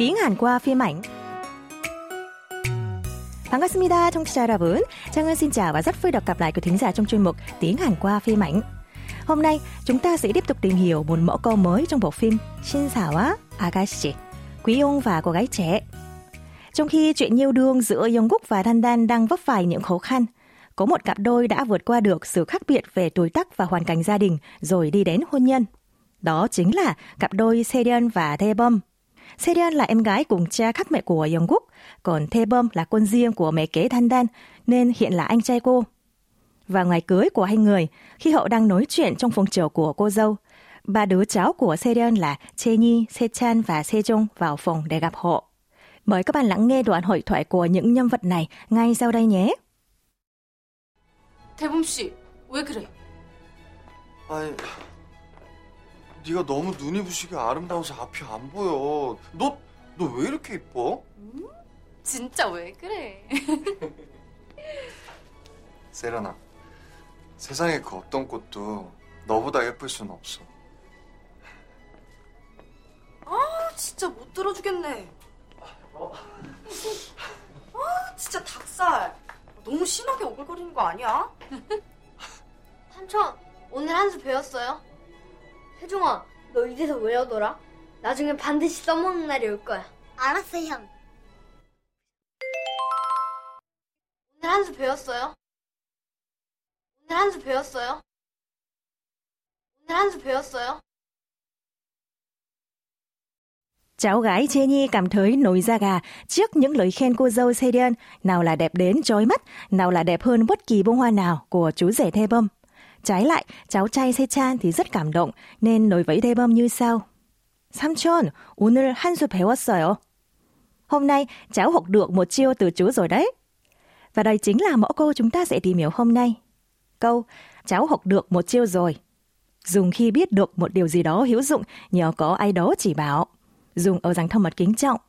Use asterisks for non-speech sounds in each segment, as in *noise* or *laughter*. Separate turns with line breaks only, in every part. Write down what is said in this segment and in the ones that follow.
tiếng Hàn qua phim ảnh. 반갑습니다, 청취자 여러분. Trang xin chào và rất vui được gặp lại quý thính giả trong chuyên mục Tiếng Hàn qua phim ảnh. Hôm nay, chúng ta sẽ tiếp tục tìm hiểu một mẫu câu mới trong bộ phim 신사와 아가씨, Quý ông và cô gái trẻ. Trong khi chuyện yêu đương giữa Jungkook và Thanh Đan đang vấp phải những khó khăn, có một cặp đôi đã vượt qua được sự khác biệt về tuổi tác và hoàn cảnh gia đình rồi đi đến hôn nhân. Đó chính là cặp đôi Sejun và Taebom. Sejun là em gái cùng cha khác mẹ của Jungkook, còn Taebom là con riêng của mẹ kế Thanh Đan, nên hiện là anh trai cô. Và ngày cưới của hai người, khi họ đang nói chuyện trong phòng chờ của cô dâu, ba đứa cháu của Sejun là Cheni, Sechan và Sejong vào phòng để gặp họ. Mời các bạn lắng nghe đoạn hội thoại của những nhân vật này ngay sau đây nhé.
대범 씨, 왜 그래?
아니, 네가 너무 눈이 부시게 아름다워서 앞이 안 보여. 너, 너 왜 이렇게 이뻐?
진짜 왜 그래? *laughs*
세라나, 세상에 그 어떤 꽃도 너보다 예쁠 수는 없어.
진짜 못 들어주겠네. 아, 진짜 닭살. 너무 심하게 오글거리는 거 아니야?
삼촌, 오늘 한 수 배웠어요? 혜종아, 너 이래서 외우더라? 나중에 반드시 써먹는 날이 올 거야. 알았어, 형. 오늘 한 수 배웠어요? 오늘 한 수 배웠어요? 오늘 한 수 배웠어요?
Cháu gái Jenny cảm thấy nổi da gà trước những lời khen cô dâu Sejun nào là đẹp đến chói mắt, nào là đẹp hơn bất kỳ bông hoa nào của chú rể Thê Bâm. Trái lại, cháu trai Sechan thì rất cảm động nên nói với Thê Bâm như sau. 삼촌, 오늘 한 수 배웠어요. Hôm nay, cháu học được một chiêu từ chú rồi đấy. Và đây chính là mẫu câu chúng ta sẽ tìm hiểu hôm nay. Câu, cháu học được một chiêu rồi. Dùng khi biết được một điều gì đó hữu dụng nhờ có ai đó chỉ bảo dùng ở dạng thân mật kính trọng.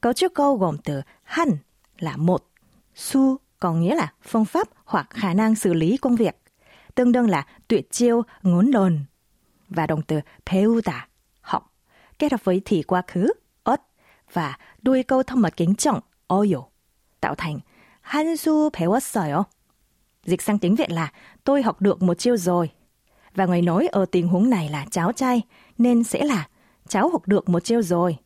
Cấu trúc câu gồm từ hẳn là một, su có nghĩa là phương pháp hoặc khả năng xử lý công việc, tương đương là tuyệt chiêu, ngốn đồn. Và động từ 배우다, học, kết hợp với thì quá khứ, ớt, và đuôi câu thân mật kính trọng, 어요, tạo thành 한 수 배웠어요. Dịch sang tiếng Việt là tôi học được một chiêu rồi. Và người nói ở tình huống này là cháu trai, nên sẽ là cháu học được một chiêu rồi.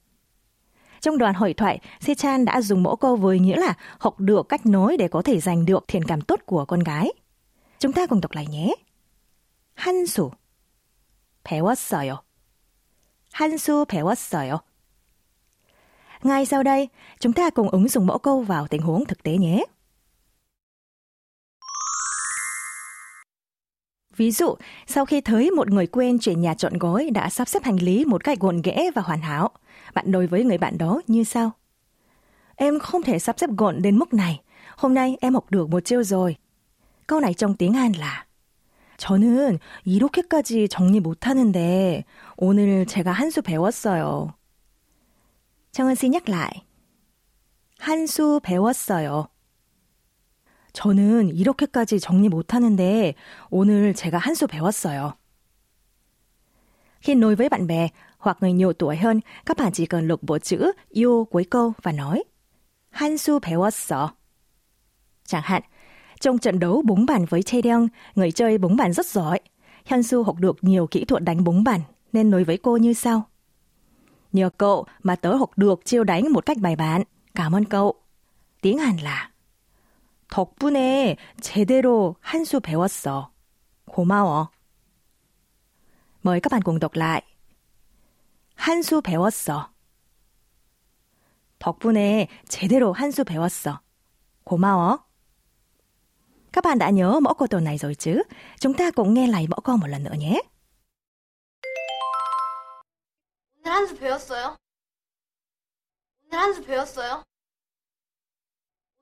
Trong đoạn hội thoại, Se-chan đã dùng mẫu câu với nghĩa là học được cách nói để có thể giành được thiện cảm tốt của con gái. Chúng ta cùng đọc lại nhé. 한 수, 배웠어요. 한 수 배웠어요. Ngay sau đây, chúng ta cùng ứng dụng mẫu câu vào tình huống thực tế nhé. Ví dụ, sau khi thấy một người quen chuyển nhà chọn gói đã sắp xếp hành lý một cách gọn ghẽ và hoàn hảo, bạn đối với người bạn đó như sau. Em không thể sắp xếp gọn đến mức này. Hôm nay em học được một chiêu rồi. Tiếng Hàn là 저는 이렇게까지 정리 못하는데 오늘 제가 한 수 배웠어요. 정은 씨 nhắc lại. 한수 배웠어요. 저는 이렇게까지 정리 못하는데 오늘 제가 한 수 배웠어요. Khi nói với bạn bè hoặc người nhiều tuổi hơn, các bạn chỉ cần lục bộ chữ yêu cuối câu và nói 한 수 배웠어. Hạn, trong trận đấu bóng bàn với Chaedyong, người chơi bóng bàn rất giỏi. Hyun Su học được nhiều kỹ thuật đánh bóng bàn, nên nói với cô như sau. Nhờ cậu mà tớ học được chiêu đánh một cách bài bản. Cảm ơn cậu. Tiếng Hàn là 덕분에 제대로 한 수 배웠어. 고마워. mời các bạn cùng đọc lại. 한 수 배웠어. 덕분에 제대로 한 수 배웠어. 고마워. Các bạn đã nhớ mẫu câu tuần này rồi chứ? Chúng ta cùng nghe lại mẫu câu một lần nữa nhé.
오늘 한 수 배웠어요? 오늘 한 수 배웠어요?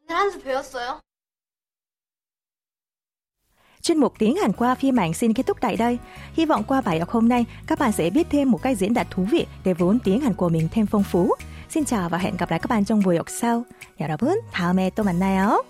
오늘 한 수 배웠어요?
Chuyên mục tiếng Hàn qua phim ảnh xin kết thúc tại đây. Hy vọng qua bài học hôm nay, các bạn sẽ biết thêm một cách diễn đạt thú vị để vốn tiếng Hàn của mình thêm phong phú. Xin chào và hẹn gặp lại các bạn trong buổi học sau. 여러분, 다음에 또 만나요.